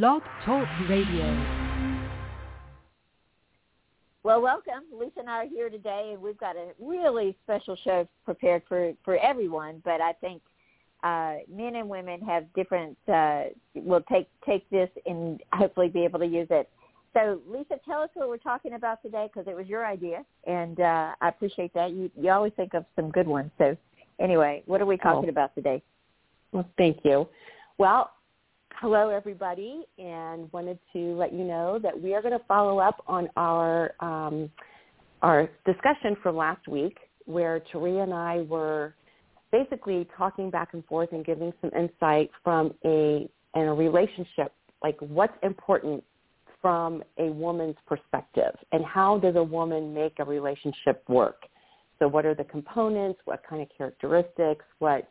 Blog Talk Radio. Well, welcome. Lisa and I are here today, and we've got a really special show prepared for for everyone. But I think uh, men and women have different. Uh, will take take this and hopefully be able to use it. So, Lisa, tell us what we're talking about today because it was your idea, and uh, I appreciate that. You you always think of some good ones. So, anyway, what are we talking oh. about today? Well, thank you. Well, hello everybody, and wanted to let you know that we are going to follow up on our um, our discussion from last week, where Taria and I were basically talking back and forth and giving some insight from a and a relationship, like what's important from a woman's perspective, and how does a woman make a relationship work. So, what are the components? What kind of characteristics? What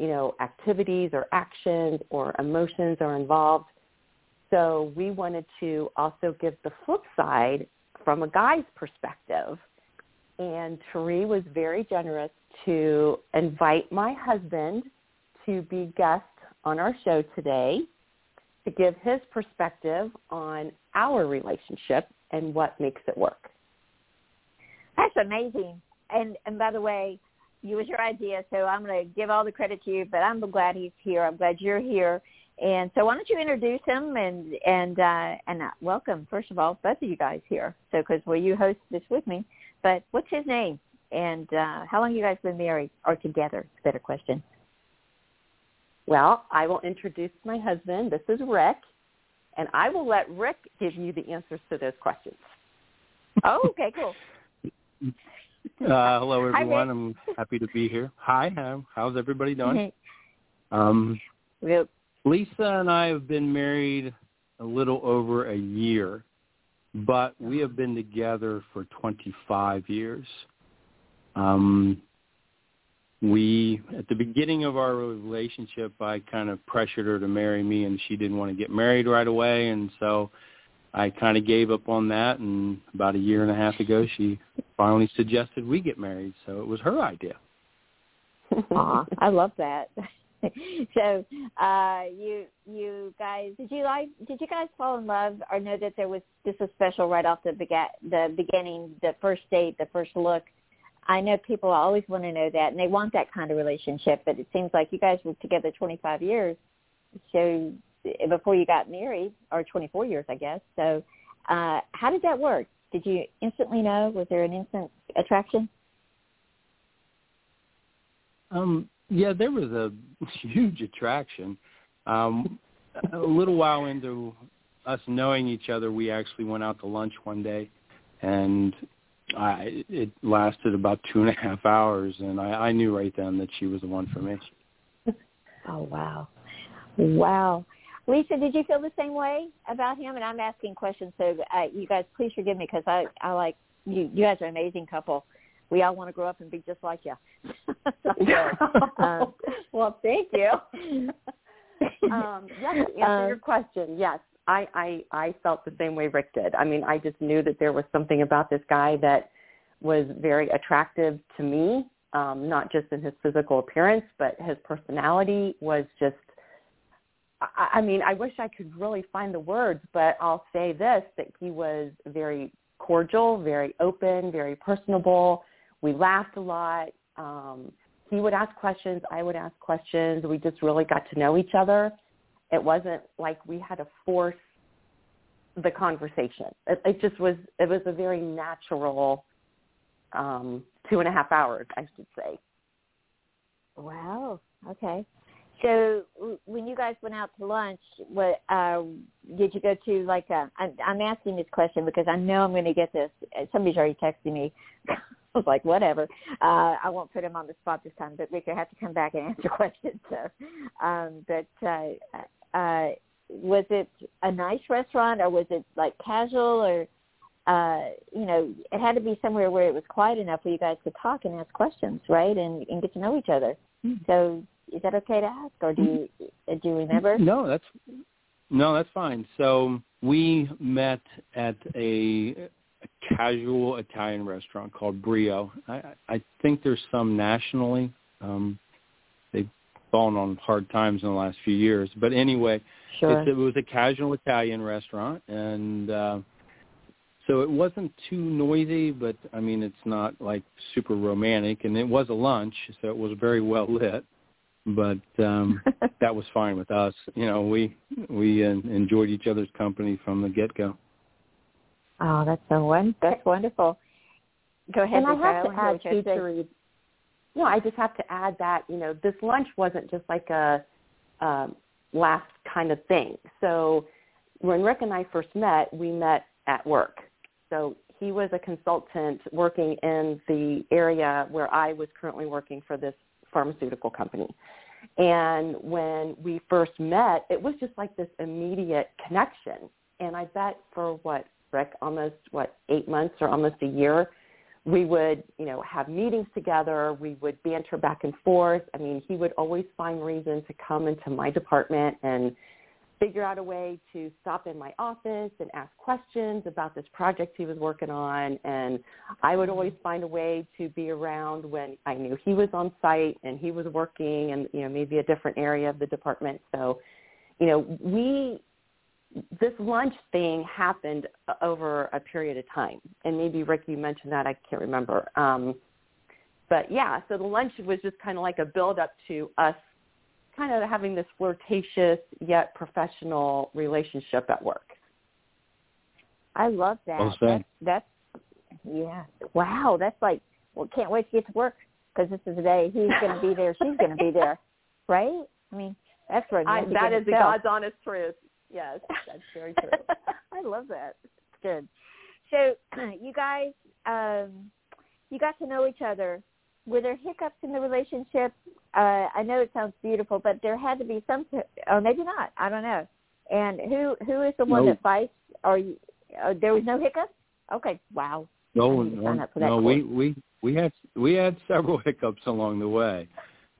you know, activities or actions or emotions are involved. So we wanted to also give the flip side from a guy's perspective. And Tari was very generous to invite my husband to be guest on our show today to give his perspective on our relationship and what makes it work. That's amazing. And and by the way, it was your idea, so I'm going to give all the credit to you. But I'm glad he's here. I'm glad you're here. And so why don't you introduce him and and uh, and uh, welcome first of all both of you guys here. So because well you host this with me, but what's his name and uh, how long you guys been married or together? It's a better question. Well, I will introduce my husband. This is Rick, and I will let Rick give you the answers to those questions. Oh, okay, cool. Uh, hello, everyone. Hi, I'm happy to be here. Hi, how's everybody doing? Um, yep. Lisa and I have been married a little over a year, but we have been together for 25 years. Um, we, at the beginning of our relationship, I kind of pressured her to marry me, and she didn't want to get married right away, and so I kind of gave up on that, and about a year and a half ago, she finally suggested we get married. So it was her idea. Aw, I love that. so, uh, you you guys, did you like? Did you guys fall in love, or know that there was this was special right off the begat the beginning, the first date, the first look? I know people always want to know that, and they want that kind of relationship. But it seems like you guys were together 25 years, so before you got married, or 24 years, I guess. So, uh, how did that work? Did you instantly know? Was there an instant attraction? Um, yeah, there was a huge attraction. Um, a little while into us knowing each other, we actually went out to lunch one day, and I, it lasted about two and a half hours, and I, I knew right then that she was the one for me. Oh wow, wow! Lisa, did you feel the same way about him? And I'm asking questions, so uh, you guys please forgive me because I I like you. You guys are an amazing couple. We all want to grow up and be just like you. so, um, well, thank you. um, yes, to answer your um, question, yes, I, I I felt the same way Rick did. I mean, I just knew that there was something about this guy that was very attractive to me, um, not just in his physical appearance, but his personality was just I, I mean, I wish I could really find the words, but I'll say this, that he was very cordial, very open, very personable. We laughed a lot. Um, he would ask questions. I would ask questions. We just really got to know each other. It wasn't like we had to force the conversation. It, it just was, it was a very natural um, two and a half hours, I should say. Wow. Okay. So when you guys went out to lunch, what uh, did you go to? Like, a, I, I'm asking this question because I know I'm going to get this. Somebody's already texting me. I was like, whatever. Uh, I won't put him on the spot this time, but we could have to come back and answer questions. So, um, but uh, uh, was it a nice restaurant or was it like casual or? Uh, you know, it had to be somewhere where it was quiet enough where you guys could talk and ask questions, right, and, and get to know each other. Mm-hmm. So is that okay to ask, or do you uh, do you remember? No, that's no, that's fine. So we met at a, a casual Italian restaurant called Brio. I, I think there's some nationally. Um, they've fallen on hard times in the last few years, but anyway, Sure. It's, it was a casual Italian restaurant, and uh, so it wasn't too noisy, but I mean, it's not like super romantic. And it was a lunch, so it was very well lit. But um, that was fine with us. You know, we we uh, enjoyed each other's company from the get go. Oh, that's so one. That's wonderful. Go ahead. And I have Michelle, to add what you're too, saying. No, I just have to add that you know this lunch wasn't just like a um, last kind of thing. So when Rick and I first met, we met at work. So he was a consultant working in the area where I was currently working for this pharmaceutical company. And when we first met, it was just like this immediate connection. And I bet for what, Rick, almost what, eight months or almost a year, we would, you know, have meetings together. We would banter back and forth. I mean, he would always find reason to come into my department and figure out a way to stop in my office and ask questions about this project he was working on. And I would always find a way to be around when I knew he was on site and he was working and, you know, maybe a different area of the department. So, you know, we this lunch thing happened over a period of time. And maybe Rick, you mentioned that. I can't remember. Um, but yeah, so the lunch was just kind of like a build up to us kind of having this flirtatious yet professional relationship at work. I love that. Well said. That's, that's yeah. Wow, that's like well, can't wait to get to work because this is the day he's going to be there, she's going to be there, right? I mean, that's I, that is that the. God's honest truth. Yes, that's very true. I love that. It's good. So, you guys, um, you got to know each other. Were there hiccups in the relationship? Uh, I know it sounds beautiful, but there had to be some, or maybe not. I don't know. And who who is the one No. that fights? Or you, uh, there was no hiccups? Okay. Wow. No, I need to no, sign up for that no. We we we had we had several hiccups along the way.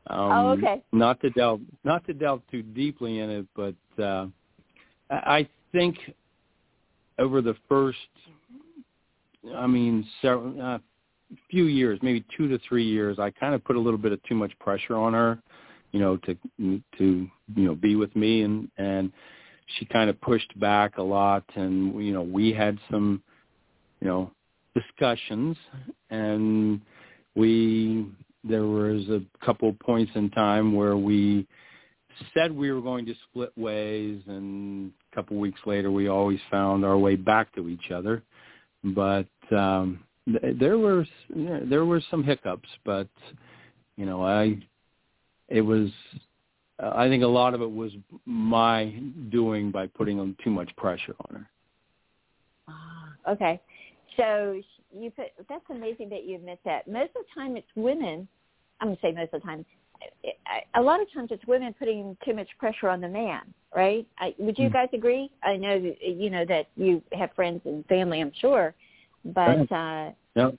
Um, Oh, okay. Not to delve not to delve too deeply in it, but uh, I I think over the first, I mean, several, uh, few years, maybe two to three years, I kind of put a little bit of too much pressure on her, you know, to to you know be with me, and and she kind of pushed back a lot, and you know we had some, you know, discussions, and we there was a couple points in time where we said we were going to split ways. And a couple weeks later we always found our way back to each other. But um there were there were some hiccups but you know i it was i think a lot of it was my doing by putting too much pressure on her Ah, okay. So you put that's amazing that you admit that. Most of the time, it's women. I'm gonna say most of the time. A lot of times, it's women putting too much pressure on the man, right? I, would you Mm. guys agree? I know that, you know that you have friends and family, I'm sure, but uh, no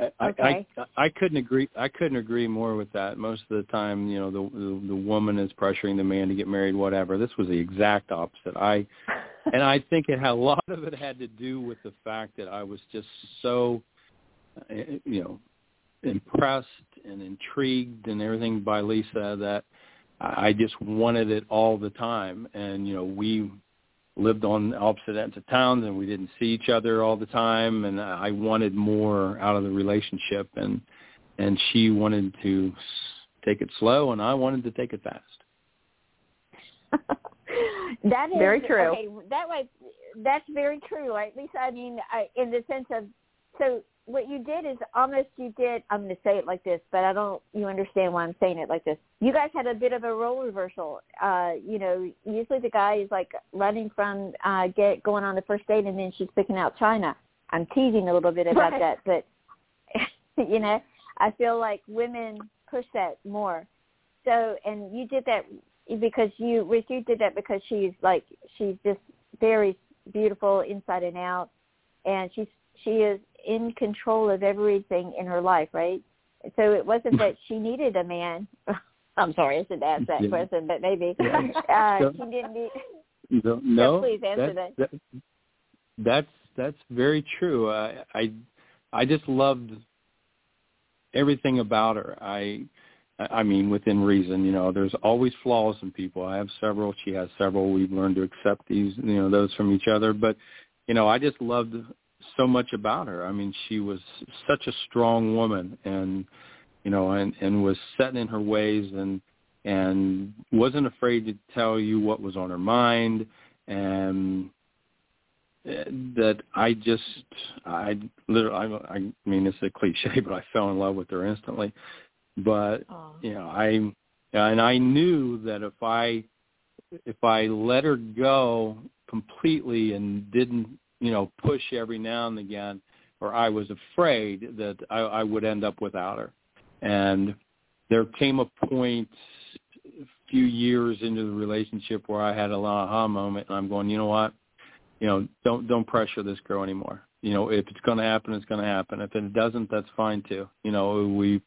I, Okay. I I couldn't agree. I couldn't agree more with that. Most of the time, you know, the, the the woman is pressuring the man to get married, whatever. This was the exact opposite. I and I think it had a lot of it had to do with the fact that I was just so, uh, you know, impressed and intrigued and everything by Lisa that I just wanted it all the time. And you know, we lived on opposite ends of towns and we didn't see each other all the time and I wanted more out of the relationship and and she wanted to take it slow and I wanted to take it fast. that is Very true. Okay, that way, that's very true. At least, I mean, I, in the sense of, so what you did is almost you did. I'm going to say it like this, but I don't. You understand why I'm saying it like this? You guys had a bit of a role reversal. Uh, you know, usually the guy is like running from uh, get going on the first date, and then she's picking out China. I'm teasing a little bit about Right. that, but you know, I feel like women push that more. So, and you did that because you, Rick, you did that because she's like, she's just very beautiful inside and out, and she's she is in control of everything in her life, right? So it wasn't that she needed a man. I'm sorry, I should ask that Yeah. question, but maybe Yeah. uh, So- she didn't need. No, no please answer that, that. That's that's very true. I I I just loved everything about her. I I mean, within reason. You know, there's always flaws in people. I have several. She has several. We've learned to accept these, you know, those from each other. But, you know, I just loved so much about her. I mean, she was such a strong woman, and you know, and and was set in her ways, and and wasn't afraid to tell you what was on her mind, and eh, that I just I literally I, I mean it's a cliche, but I fell in love with her instantly. But Aww. you know I and I knew that if I if I let her go completely and didn't you know push every now and again, or I was afraid that I, I would end up without her. And there came a point a few years into the relationship where I had a aha moment, and I'm going, you know what? you know, don't don't pressure this girl anymore. You know, if it's going to happen, it's going to happen. If it doesn't, that's fine too. You know, we've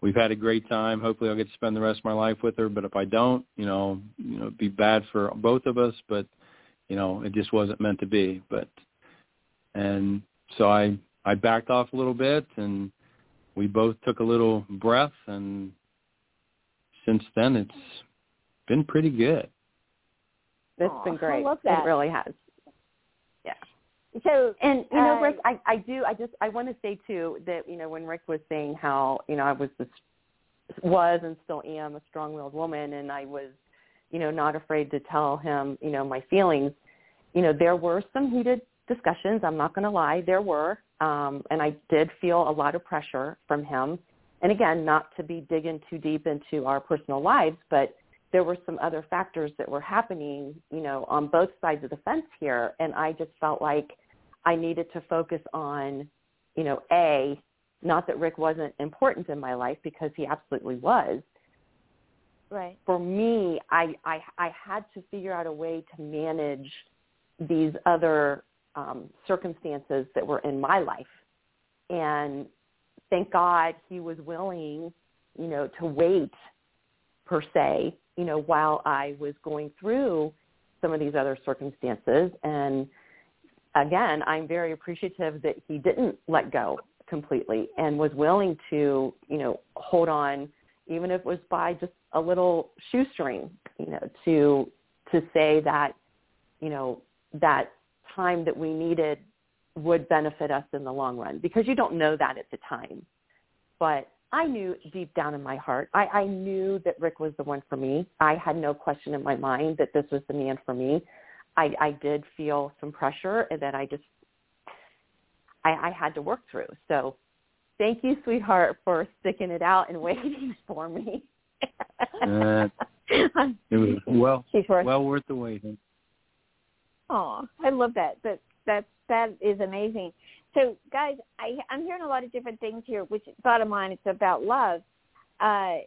we've had a great time. Hopefully, I'll get to spend the rest of my life with her. But if I don't, you know, you know, it'd be bad for both of us. But you know, it just wasn't meant to be. But and so I I backed off a little bit, and we both took a little breath, and since then it's been pretty good. It's been great. I love that. It really has. Yeah. So and you know, uh, Rick, I I do I just I want to say too that you know when Rick was saying how you know I was this was and still am a strong-willed woman, and I was you know not afraid to tell him you know my feelings. You know, there were some heated discussions. I'm not going to lie, there were, um, and I did feel a lot of pressure from him. And again, not to be digging too deep into our personal lives, but there were some other factors that were happening, you know, on both sides of the fence here. And I just felt like I needed to focus on, you know, A, not that Rick wasn't important in my life because he absolutely was. Right. For me, I, I, I had to figure out a way to manage these other um, circumstances that were in my life. And thank God he was willing, you know, to wait per se you know, while I was going through some of these other circumstances. And again, I'm very appreciative that he didn't let go completely and was willing to, you know, hold on, even if it was by just a little shoestring, you know, to to say that, you know, that time that we needed would benefit us in the long run because you don't know that at the time. But I knew deep down in my heart, I, I knew that Rick was the one for me. I had no question in my mind that this was the man for me. I, I did feel some pressure that I just, I, I had to work through. So thank you, sweetheart, for sticking it out and waiting for me. uh, it was well, well worth the waiting. Oh, I love that. That that that is amazing. So, guys, I, I'm hearing a lot of different things here. Which, bottom line, it's about love. Uh,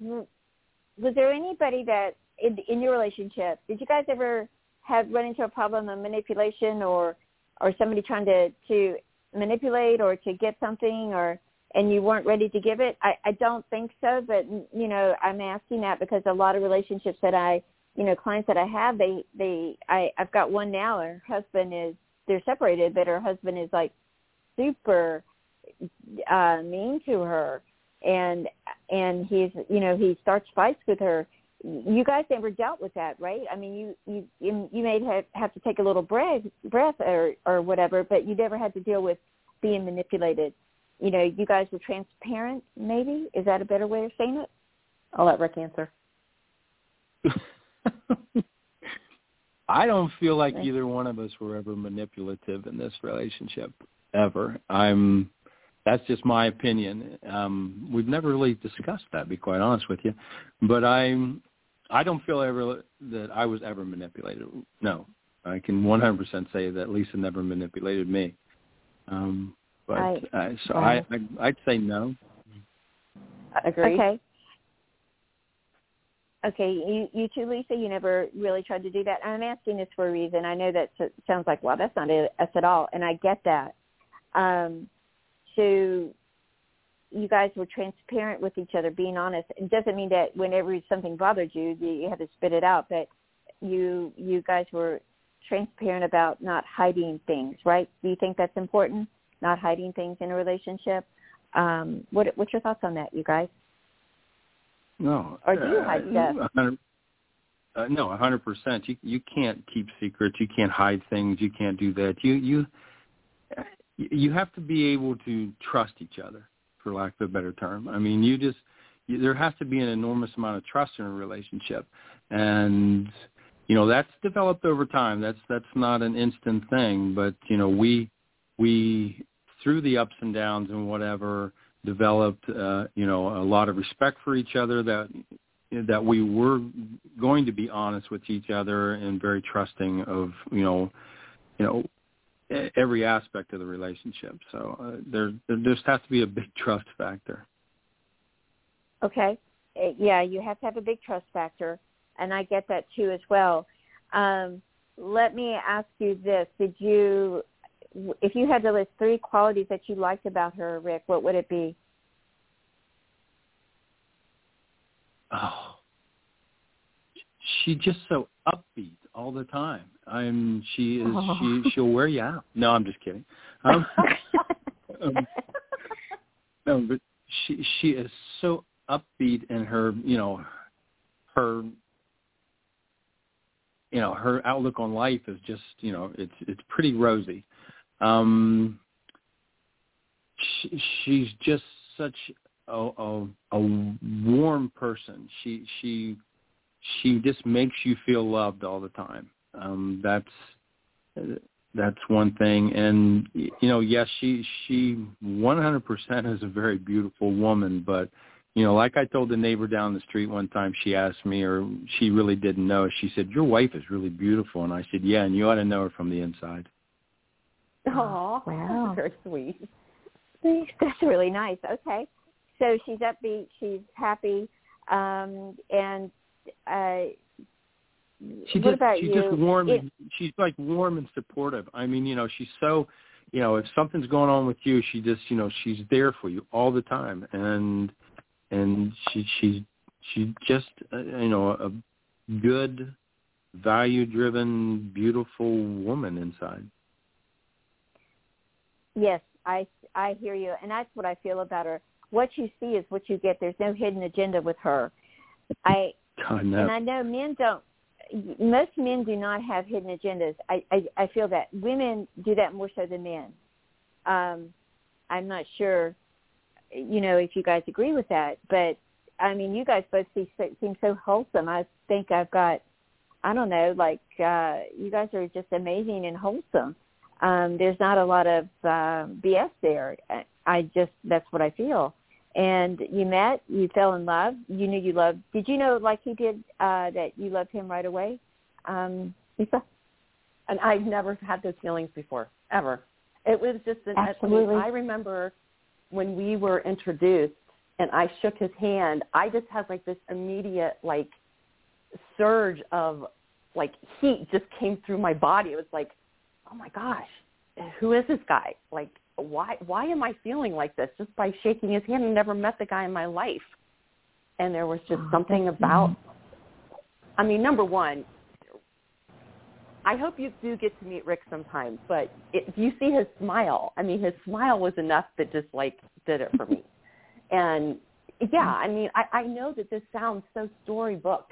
was there anybody that in, in your relationship did you guys ever have run into a problem of manipulation or or somebody trying to to manipulate or to get something or and you weren't ready to give it? I, I don't think so, but you know, I'm asking that because a lot of relationships that I, you know, clients that I have, they they I I've got one now. Her husband is they're separated, but her husband is like super uh mean to her. And and he's you know he starts fights with her. You guys never dealt with that right? I mean you you you may have have to take a little breath breath or or whatever but you never had to deal with being manipulated. You know you guys were transparent maybe? Is that a better way of saying it? I'll let rick answer I don't feel like either one of us were ever manipulative in this relationship ever. I'm that's just my opinion. Um we've never really discussed that, to be quite honest with you. But I'm I don't feel ever that I was ever manipulated. No. I can 100% say that Lisa never manipulated me. Um but I, uh, so I, I I'd say no. Agree. Okay. Okay, you, you too, Lisa. You never really tried to do that. I'm asking this for a reason. I know that sounds like, well, that's not us at all, and I get that. Um, so you guys were transparent with each other, being honest. It doesn't mean that whenever something bothered you, you had to spit it out, but you you guys were transparent about not hiding things, right? Do you think that's important? Not hiding things in a relationship. Um, what what's your thoughts on that, you guys? No. Or do you uh, hide stuff? Uh, no, a hundred percent. You you can't keep secrets. You can't hide things. You can't do that. You you you have to be able to trust each other, for lack of a better term. I mean, you just you, there has to be an enormous amount of trust in a relationship, and you know that's developed over time. That's that's not an instant thing, but you know we we through the ups and downs and whatever developed uh, you know a lot of respect for each other that that we were going to be honest with each other and very trusting of you know you know every aspect of the relationship so uh, there there just has to be a big trust factor Okay. Uh, Yeah, you have to have a big trust factor, and I get that too as well. Um, let me ask you this: Did you, if you had to list three qualities that you liked about her, Rick, what would it be? oh. She's just so upbeat all the time. I'm she is Oh. she she'll wear you out. No i'm just kidding. Um, um, no but she she is so upbeat in her you know her you know her outlook on life is just you know it's it's pretty rosy um she, she's just such a, a a warm person. She she she just makes you feel loved all the time. Um that's that's one thing. And you know yes she she 100% is a very beautiful woman. But you know like i told the neighbor down the street one time she asked me or she really didn't know she said your wife is really beautiful. And i said yeah and you ought to know her from the inside Oh, Wow. very sweet. That's really nice. Okay, so she's upbeat, she's happy, um, and uh, she what just about she's you? just warm It- and she's like warm and supportive i mean you know she's so you know if something's going on with you she just you know she's there for you all the time and and she she's she's just uh, you know a good value driven beautiful woman inside Yes, I I hear you, and that's what I feel about her. What you see is what you get. There's no hidden agenda with her. I god no and I know men don't. Most men do not have hidden agendas. I I, I feel that women do that more so than men. Um, I'm not sure, you know, if you guys agree with that, but I mean, you guys both see, seem so wholesome. I think I've got, I don't know, like uh, you guys are just amazing and wholesome um, there's not a lot of uh, BS there. I- I just that's what I feel. And you met, you fell in love. You knew you loved. Did you know, like he did, uh, that you loved him right away, um, Lisa? And I've never had those feelings before, ever. It was just an, Absolutely. I remember when we were introduced and I shook his hand, I just had like this immediate like surge of like heat just came through my body. It was like, oh my gosh, who is this guy? Like, why why am I feeling like this just by shaking his hand? I never met the guy in my life, and there was just Oh, something about. I mean, number one, I hope you do get to meet Rick sometime. But if you see his smile, I mean, his smile was enough that just like did it for me. And yeah, mm-hmm. I mean, I, I know that this sounds so storybook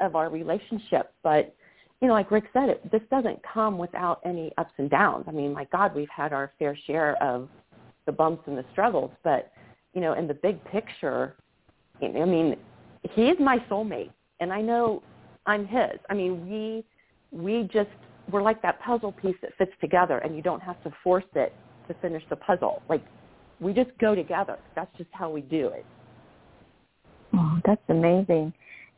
of our relationship, but you know, like Rick said, it this doesn't come without any ups and downs. I mean, my God, we've had our fair share of the bumps and the struggles, but you know, in the big picture, I mean, he's my soulmate, and I know I'm his. I mean, we we just we're like that puzzle piece that fits together, and you don't have to force it to finish the puzzle. Like we just go together. That's just how we do it. Oh, that's amazing.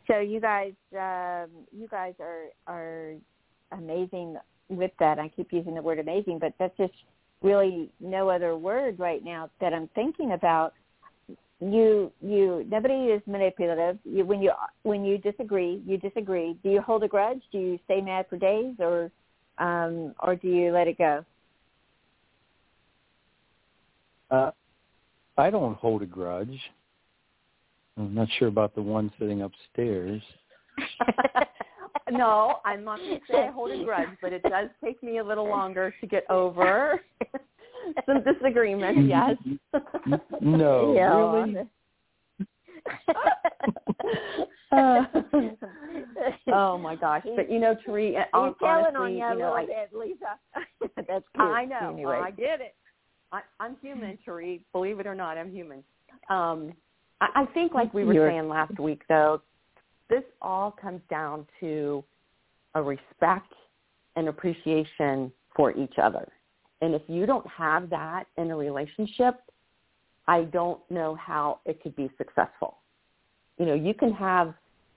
So you guys, um, you guys are are amazing with that. I keep using the word amazing, but that's just really no other word right now that I'm thinking about. You, you, nobody is manipulative. You, when you when you disagree, you disagree. Do you hold a grudge? Do you stay mad for days, or um, or do you let it go? uh i don't hold a grudge i'm not sure about the one sitting upstairs no, I'm not going to say I hold a grudge, but it does take me a little longer to get over some disagreements. Yes. no Yeah. really uh, oh my gosh! But you know, Therese, He's on, telling honestly, on you a you know, little I, bit, Lisa. That's cute. I know. Anyway. I get it. I, I'm human, Therese. Believe it or not, I'm human. Um, I, I think, like we were You're- saying last week, though, this all comes down to a respect and appreciation for each other. And if you don't have that in a relationship, I don't know how it could be successful. You know, you can have,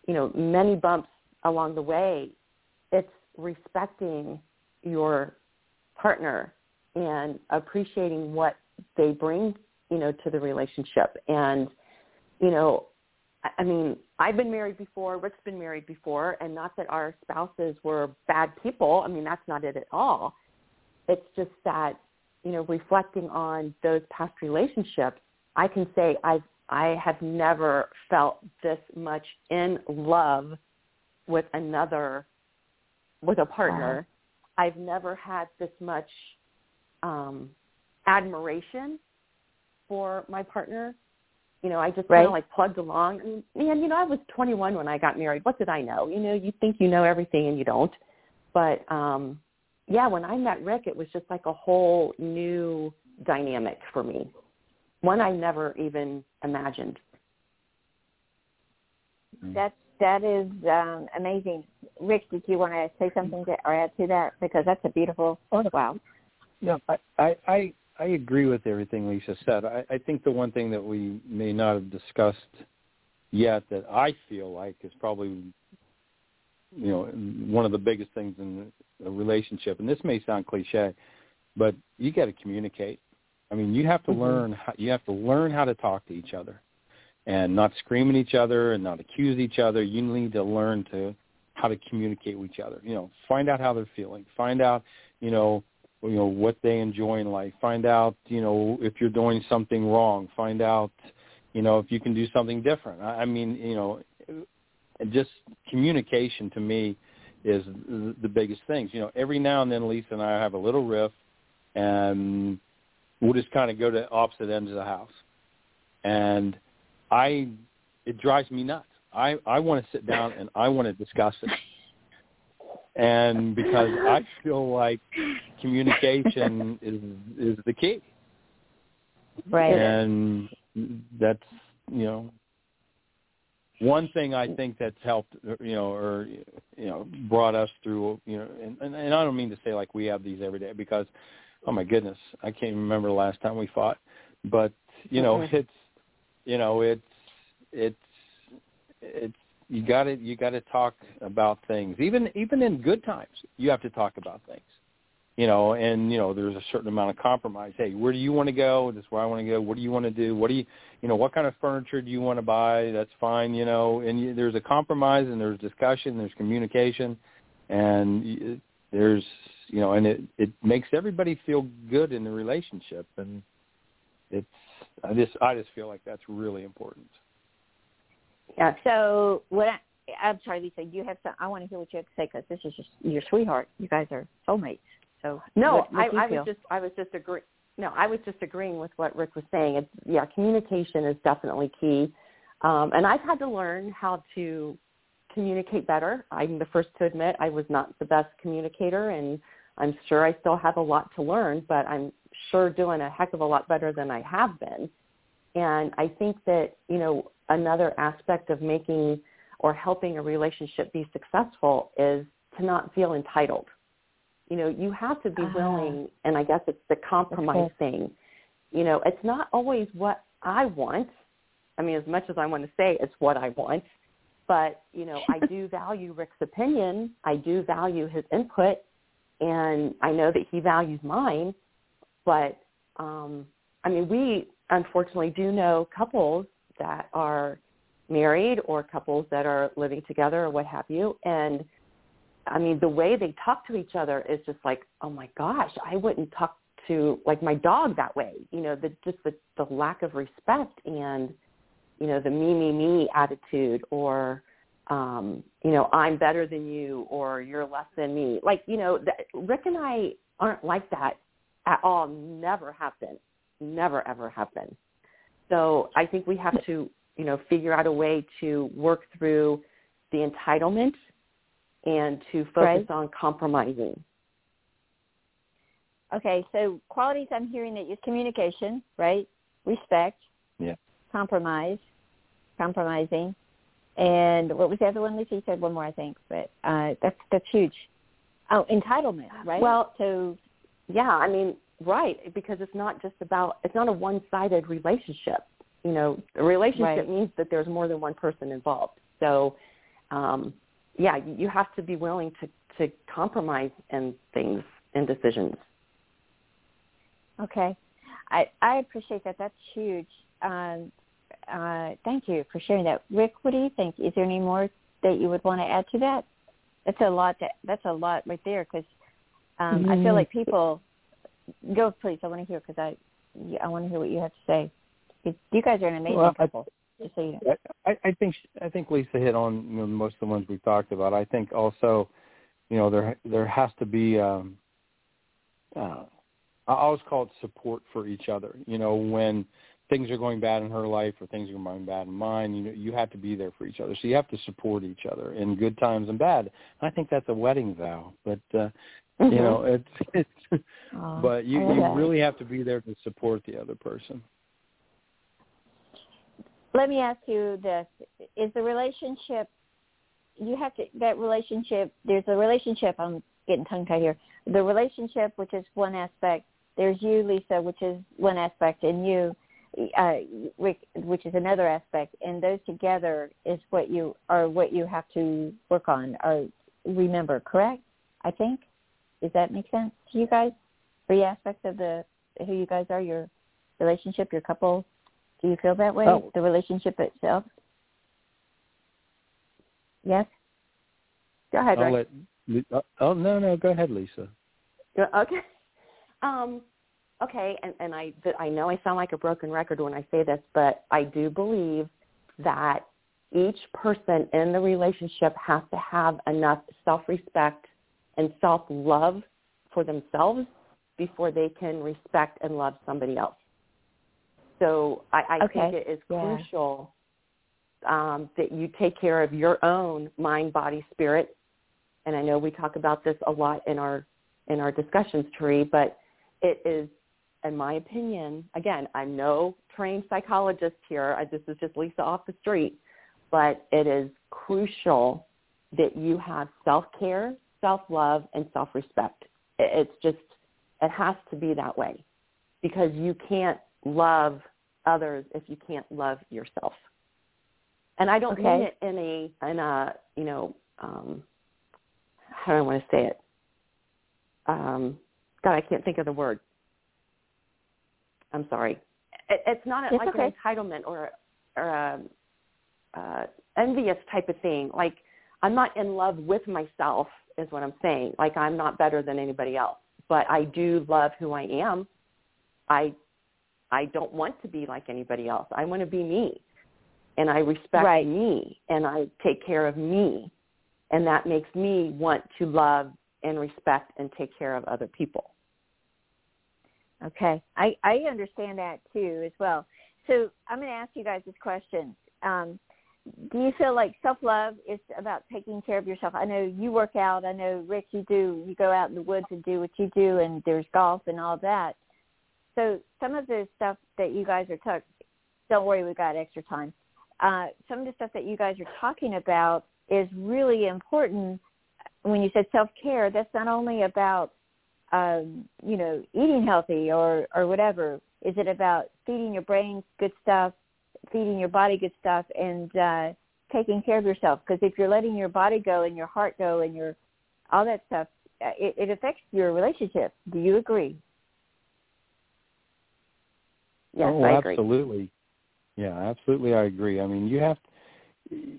you know, many bumps along the way. It's respecting your partner and appreciating what they bring, you know, to the relationship. And, you know, I- mean, I've been married before, Rick's been married before, and not that our spouses were bad people. I mean, that's not it at all. It's just that, you know, reflecting on those past relationships, I can say I've I have never felt this much in love with another with a partner. I've never had this much um admiration for my partner. You know, I just kind Right. of like plugged along. I mean, man, you know, I was 21 when I got married. What did I know? You know, you think you know everything and you don't. But um yeah, when I met Rick, it was just like a whole new dynamic for me. One I never even imagined. That's that is um, amazing. Rick, did you want to say something to, or add to that? Because that's a beautiful. Oh wow. Yeah, I, I, I, I agree with everything Lisa said. I, I think the one thing that we may not have discussed yet that I feel like is probably, you know, one of the biggest things in a relationship, and this may sound cliche, but you got to communicate. I mean, you have to Mhm. learn. How, you have to learn how to talk to each other, and not scream at each other and not accuse each other. You need to learn to how to communicate with each other. You know, find out how they're feeling. Find out, you know, you know what they enjoy in life. Find out, you know, if you're doing something wrong. Find out, you know, if you can do something different. I, I mean, you know, just communication to me is the biggest things. You know, every now and then Lisa and I have a little riff, and we'll just kind of go to opposite ends of the house, and I, it drives me nuts. I I want to sit down and I want to discuss it, and because I feel like communication is is the key, Right. and that's you know one thing I think that's helped, you know, or you know, brought us through, you know, and, and, and I don't mean to say like we have these every day because, oh my goodness, I can't remember the last time we fought, but you know, Mhm. it's, you know, it's, it's, it's, you got to, you got to talk about things, even, even in good times, you have to talk about things, you know, and you know, there's a certain amount of compromise. Hey, where do you want to go? This is where I want to go. What do you want to do? What do you, you know, what kind of furniture do you want to buy? That's fine, you know, and you, there's a compromise and there's discussion, there's communication, and there's, you know, and it it makes everybody feel good in the relationship, and it's I just I just feel like that's really important. Yeah. So what? I, I'm sorry, Lisa. You have some. I want to hear what you have to say because this is just your sweetheart. You guys are soulmates. So No, what, what I, I was just I was just agree. No, I was just agreeing with what Rick was saying. It's yeah, communication is definitely key, um, and I've had to learn how to communicate better. I'm the first to admit I was not the best communicator, and I'm sure I still have a lot to learn. But I'm sure doing a heck of a lot better than I have been. And I think that you know another aspect of making or helping a relationship be successful is to not feel entitled. You know you have to be Ah. willing and i guess it's the compromise thing. You know it's not always what i want. I mean as much as i want to say it's what i want but you know i do value rick's opinion. I do value his input and i know that he values mine. But um i mean we unfortunately do know couples that are married or couples that are living together or what have you and I mean, the way they talk to each other is just like, oh my gosh, I wouldn't talk to like my dog that way. You know, the just the, the lack of respect and you know the me me me attitude, or um, you know, I'm better than you, or you're less than me. Like you know, that, Rick and I aren't like that at all. Never have been. Never ever have been. So I think we have to you know, figure out a way to work through the entitlement and to focus Right. on compromising. Okay, so qualities I'm hearing that is communication, right? Respect. Yeah. Compromise. Compromising. And what was the other one, Lisa? You said one more, I think, but uh, that's that's huge. Oh, entitlement, right? Well- so Yeah, I mean, right, because it's not just about it's not a one-sided relationship. You know, a relationship Right. means that there's more than one person involved. So, um, yeah, you have to be willing to to compromise in things and decisions. Okay. I, I appreciate that. That's huge. Um, uh, thank you for sharing that. Rick, what do you think? Is there any more that you would want to add to that? That's a lot. That, that's a lot right there because um, I feel like people go, please. I want to hear because I, I want to hear what you have to say. You you guys are an amazing Well, I- couple. Just so you know. I, I think I think Lisa hit on you know, most of the ones we've talked about. I think also, you know, there there has to be. Um, uh, I always call it support for each other. You know, when things are going bad in her life or things are going bad in mine, you know, you have to be there for each other. So you have to support each other in good times and bad. I think that's a wedding vow, but uh, Mhm. you know, it's it's. Aw, but you you that. really have to be there to support the other person. let me ask you this is the relationship you have to that relationship there's a relationship i'm getting tongue tied here the relationship which is one aspect there's you lisa which is one aspect and you uh Rick, which is another aspect and those together is what you are what you have to work on or remember correct i think does that make sense to you guys three aspects of the who you guys are your relationship your couple do you feel that way? Oh. The relationship itself? Yes? Go ahead, I'll Rick. let. uh, Oh no no go ahead Lisa. Okay. Um, okay, and, and I I know I sound like a broken record when I say this, but I do believe that each person in the relationship has to have enough self-respect and self-love for themselves before they can respect and love somebody else. So I, I Okay. think it is Yeah. crucial um, that you take care of your own mind, body, spirit. And I know we talk about this a lot in our in our discussions, Tree, but it is, in my opinion, again, I'm no trained psychologist here. I, this is just Lisa off the street, but it is crucial that you have self-care, self-love, and self-respect. It, it's just, it has to be that way because you can't love others if you can't love yourself. And I don't Okay. mean it in a, in a, you know, um, how do I want to say it? Um, God, I can't think of the word. I'm sorry. It, it's not a, It's like okay. an entitlement or or a, uh, envious type of thing. Like I'm not in love with myself, is what I'm saying. Like I'm not better than anybody else, but I do love who I am. I I don't want to be like anybody else. I want to be me, and I respect Right. me, and I take care of me, and that makes me want to love and respect and take care of other people. Okay. I, I understand that too as well. So I'm going to ask you guys this question. Um, do you feel like self-love is about taking care of yourself? I know you work out. I know, Rick, you do. You go out in the woods and do what you do, and there's golf and all that. So some of the stuff that you guys are talking, don't worry, we've got extra time. Uh, some of the stuff that you guys are talking about is really important. When you said self-care, that's not only about um, you know, eating healthy or or whatever? Is it about feeding your brain good stuff, feeding your body good stuff, and uh, taking care of yourself? Because if you're letting your body go and your heart go and your all that stuff, uh, it, it affects your relationship. Do you agree? Yes, oh, I agree. absolutely. Yeah, absolutely. I agree. I mean, you have to,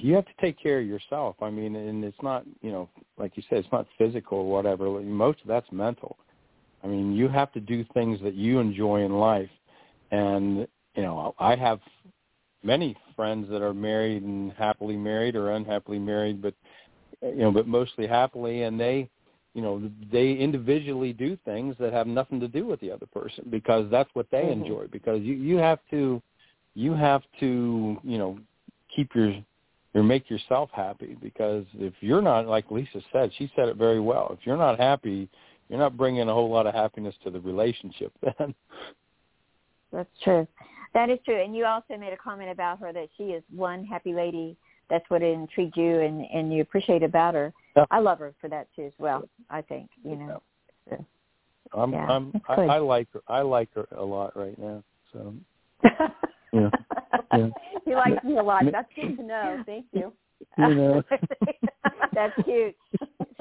you have to take care of yourself. I mean, and it's not, you know, like you said, it's not physical or whatever. Most of that's mental. I mean, you have to do things that you enjoy in life. And, you know, I have many friends that are married and happily married or unhappily married, but, you know, but mostly happily. And they, you know, they individually do things that have nothing to do with the other person because that's what they Mhm. enjoy. Because you, you have to, you have to, you know, keep your or make yourself happy because if you're not like Lisa said, she said it very well. If you're not happy, you're not bringing a whole lot of happiness to the relationship then. That's true. That is true. And you also made a comment about her that she is one happy lady. That's what intrigued you and and you appreciate about her. Yeah. I love her for that too as well. I think you know. So, I'm Yeah, I'm I. I like her I like her a lot right now. So Yeah. Yeah. He likes me a lot. That's good to know. Thank you. you know. That's cute.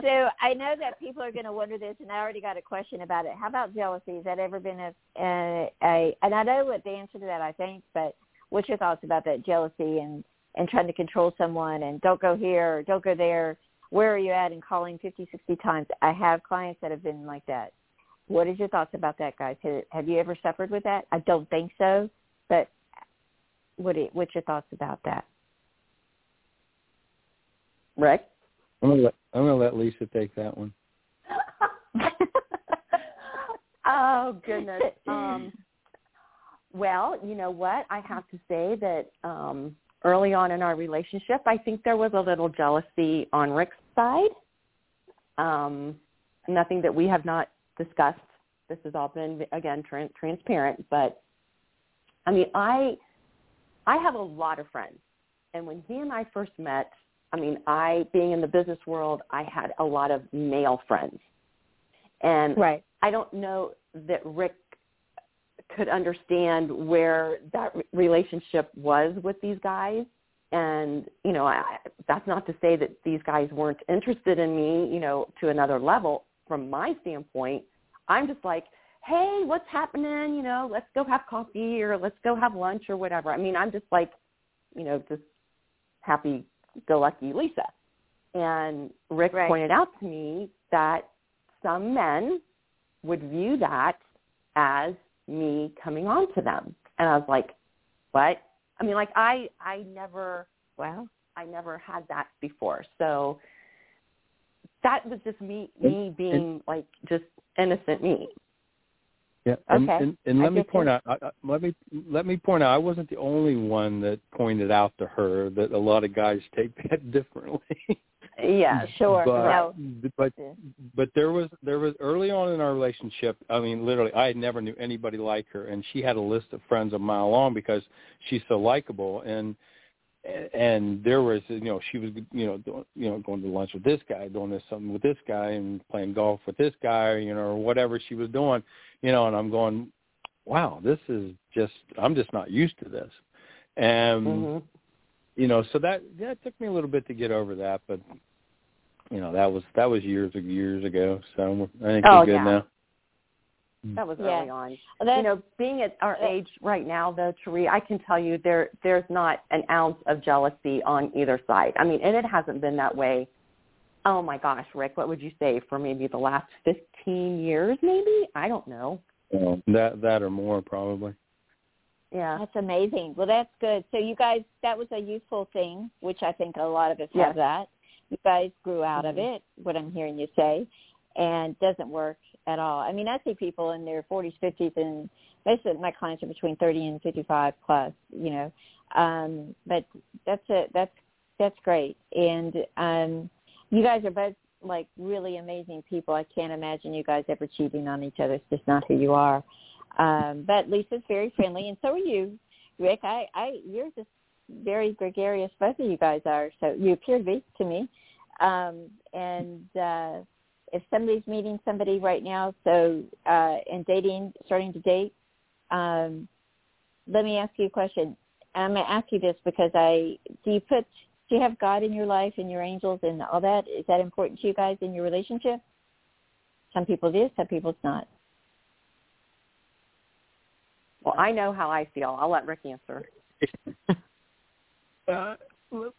So I know that people are going to wonder this, and I already got a question about it. How about jealousy? Has that ever been a, a, a and I know what the answer to that, I think, but what's your thoughts about that jealousy and and trying to control someone and don't go here or don't go there? Where are you at? And calling fifty, sixty times. I have clients that have been like that. What is your thoughts about that, guys? Have, you ever suffered with that? I don't think so, but what do- what's your thoughts about that? Rick? I'm gonna let I'm gonna let Lisa take that one. oh goodness. Um, well, you know what? I have to say that um, early on in our relationship, I think there was a little jealousy on Rick's side. Um, nothing that we have not discussed. This has all been again tran transparent, but I mean, I I have a lot of friends, and when he and I first met, I mean, I being in the business world, I had a lot of male friends, and Right. I don't know that Rick could understand where that re- relationship was with these guys. And, you know, I, that's not to say that these guys weren't interested in me, you know, to another level. From my standpoint, I'm just like, hey, what's happening? You know, let's go have coffee or let's go have lunch or whatever. I mean, I'm just like, you know, just happy-go-lucky Lisa. And Rick Right. pointed out to me that some men would view that as me coming on to them. And I was like, what? I mean, like I, I never, well, I never had that before. So that was just me, me being like just innocent me. Yeah, and, Okay. and, and let me point out. I, I- let me let me point out. I wasn't the only one that pointed out to her that a lot of guys take that differently. yeah, Sure. but No. but Yeah. but there was there was early on in our relationship. I mean, literally, I never knew anybody like her, and she had a list of friends a mile long because she's so likable and. And there was, you know, she was, you know, doing, you know, going to lunch with this guy, doing this something with this guy, and playing golf with this guy, you know, or whatever she was doing, you know. And I'm going, wow, this is just, I'm just not used to this, and hmm you know, so that that took me a little bit to get over that, but you know, that was that was years and years ago. So I think Oh, we're good yeah. now. That was Yeah. early on. Well, that's, you know, being at our Yeah. age right now, though, Therese, I can tell you there there's not an ounce of jealousy on either side. I mean, and it hasn't been that way. Oh my gosh, Rick, what would you say for maybe the last 15 years? Maybe I don't know. Um, that that or more probably. Yeah. That's amazing. Well, that's good. So you guys, that was a useful thing, which I think a lot of us Yes. have that. You guys grew out of Mhm. it, what I'm hearing you say, and doesn't work at all. I mean, I see people in their 40s, 50s, and most of my clients are between 30 and 55 plus, you know. Um, but that's a, that's that's great. And um, you guys are both like really amazing people. I can't imagine you guys ever cheating on each other. It's just not who you are. Um, but Lisa's very friendly, and so are you, Rick. I, I, you're just very gregarious. Both of you guys are. So you appear to be to me. Um, and uh, if somebody's meeting somebody right now, so uh, and dating, starting to date, um, let me ask you a question. I'm going to ask you this because I do you put do you have God in your life and your angels and all that? Is that important to you guys in your relationship? Some people it is, some people it's not. Well, I know how I feel. I'll let Rick answer. Uh,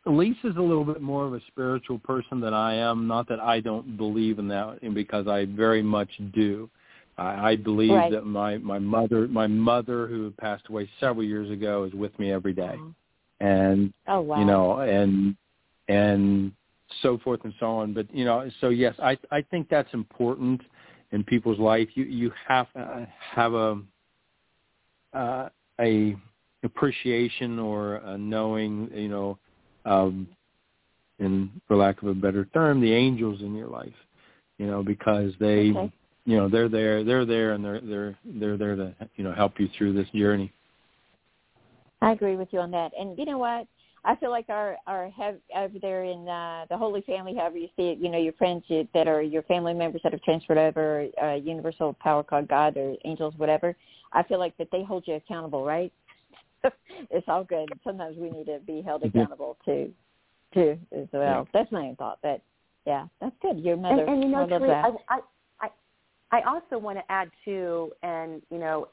Lisa's a little bit more of a spiritual person than I am. Not that I don't believe in that, and because I very much do. I, I believe Right. that my my mother, my mother who passed away several years ago, is with me every day, and Oh wow. you know, and and so forth and so on. But you know, so yes, I I think that's important in people's life. You you have uh, have a uh, a appreciation or a knowing, you know, um, and for lack of a better term, the angels in your life, you know, because they, Okay. you know, they're there, they're there, and they're they're they're there to you know help you through this journey. I agree with you on that. And you know what? I feel like our our have over there in uh, the Holy Family, however you see it, you know, your friends you- that are your family members that have transferred over, uh, Universal Power called God or angels, whatever. I feel like that they hold you accountable, right? it's all good. Sometimes we need to be held Mhm. accountable too, too as well. Yeah. That's my own thought. But yeah, that's good. Your mother. And, and you know, I love Therese, that. I, I, I, I also want to add too, and you know,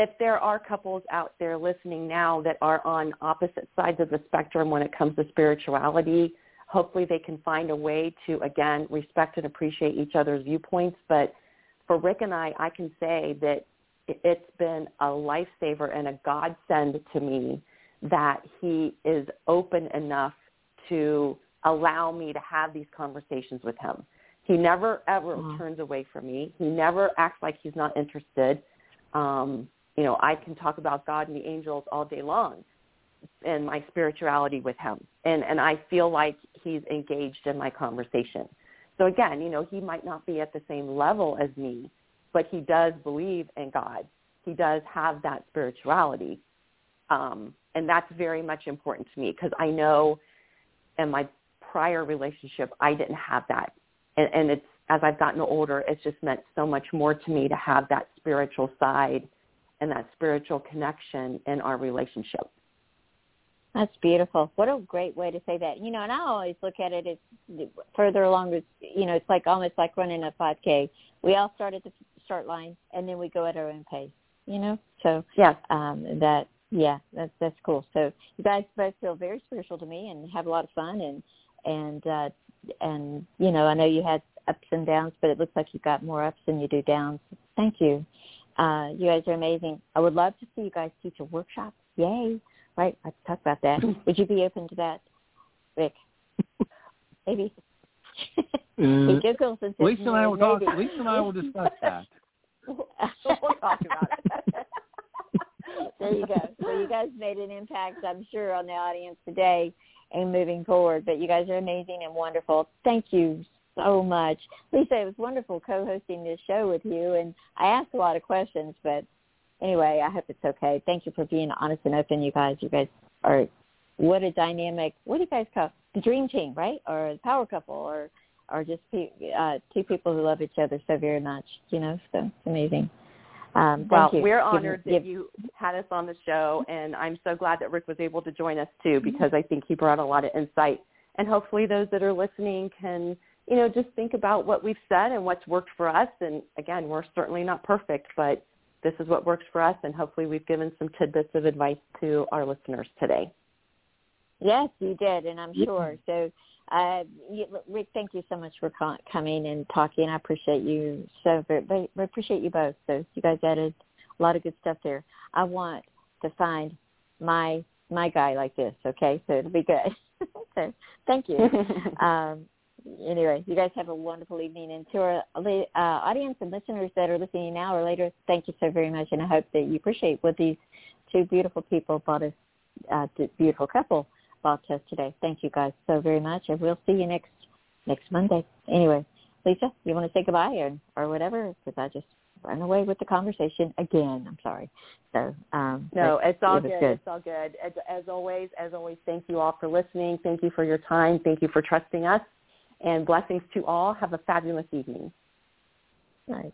if there are couples out there listening now that are on opposite sides of the spectrum when it comes to spirituality, hopefully they can find a way to again respect and appreciate each other's viewpoints. But for Rick and I, I can say that it- it's been a lifesaver and a godsend to me that he is open enough to allow me to have these conversations with him. He never ever Wow. turns away from me. He never acts like he's not interested. Um, you know, I can talk about God and the angels all day long and my spirituality with him. And and I feel like he's engaged in my conversation. So again, you know, he might not be at the same level as me, but he does believe in God. He does have that spirituality. Um, and that's very much important to me because I know in my prior relationship, I didn't have that. And, and it's, as I've gotten older, it's just meant so much more to me to have that spiritual side and that spiritual connection in our relationship. That's beautiful. What a great way to say that. You know, and I always look at it as further along as you know, it's like almost like running a 5K. We all start at the start line, and then we go at our own pace. You know, so yeah, um, that yeah, that's that's cool. So you guys both feel very spiritual to me, and have a lot of fun, and and uh, and you know, I know you had ups and downs, but it looks like you got more ups than you do downs. Thank you. Uh, you guys are amazing. I would love to see you guys teach a workshop. Yay! Right, let's talk about that. Would you be open to that, Rick? Maybe. he Uh, giggles and says, Lisa and I will talk. Lisa and I will discuss that. we'll talk about it. there you go. So you guys made an impact, I'm sure, on the audience today and moving forward. But you guys are amazing and wonderful. Thank you so much. Lisa, it was wonderful co-hosting this show with you. And I asked a lot of questions, but anyway, I hope it's okay. Thank you for being honest and open, you guys. You guys are, what a dynamic, what do you guys call the dream team, right? Or the power couple or or just pe- uh, two people who love each other so very much, you know, so it's amazing. Um, Well, you. we're Give- honored that give- you had us on the show, and I'm so glad that Rick was able to join us too, because I think he brought a lot of insight. And hopefully, those that are listening can, you know, just think about what we've said and what's worked for us. And again, we're certainly not perfect, but this is what works for us, and hopefully, we've given some tidbits of advice to our listeners today. Yes, you did, and I'm sure. So, uh, you, Rick, thank you so much for co- coming and talking. I appreciate you so very. But I appreciate you both. So, you guys added a lot of good stuff there. I want to find my my guy like this. Okay, so it'll be good. so, thank you. um, anyway, you guys have a wonderful evening. And to our uh, audience and listeners that are listening now or later, thank you so very much. And I hope that you appreciate what these two beautiful people brought us, uh, this beautiful couple brought us today. Thank you guys so very much. And we'll see you next next Monday. Anyway, Lisa, you want to say goodbye or, or whatever? Because I just ran away with the conversation again. I'm sorry. So um, No, it's all it good. good. It's all good. As, as always, as always, thank you all for listening. Thank you for your time. Thank you for trusting us. And blessings to all. Have a fabulous evening. Nice.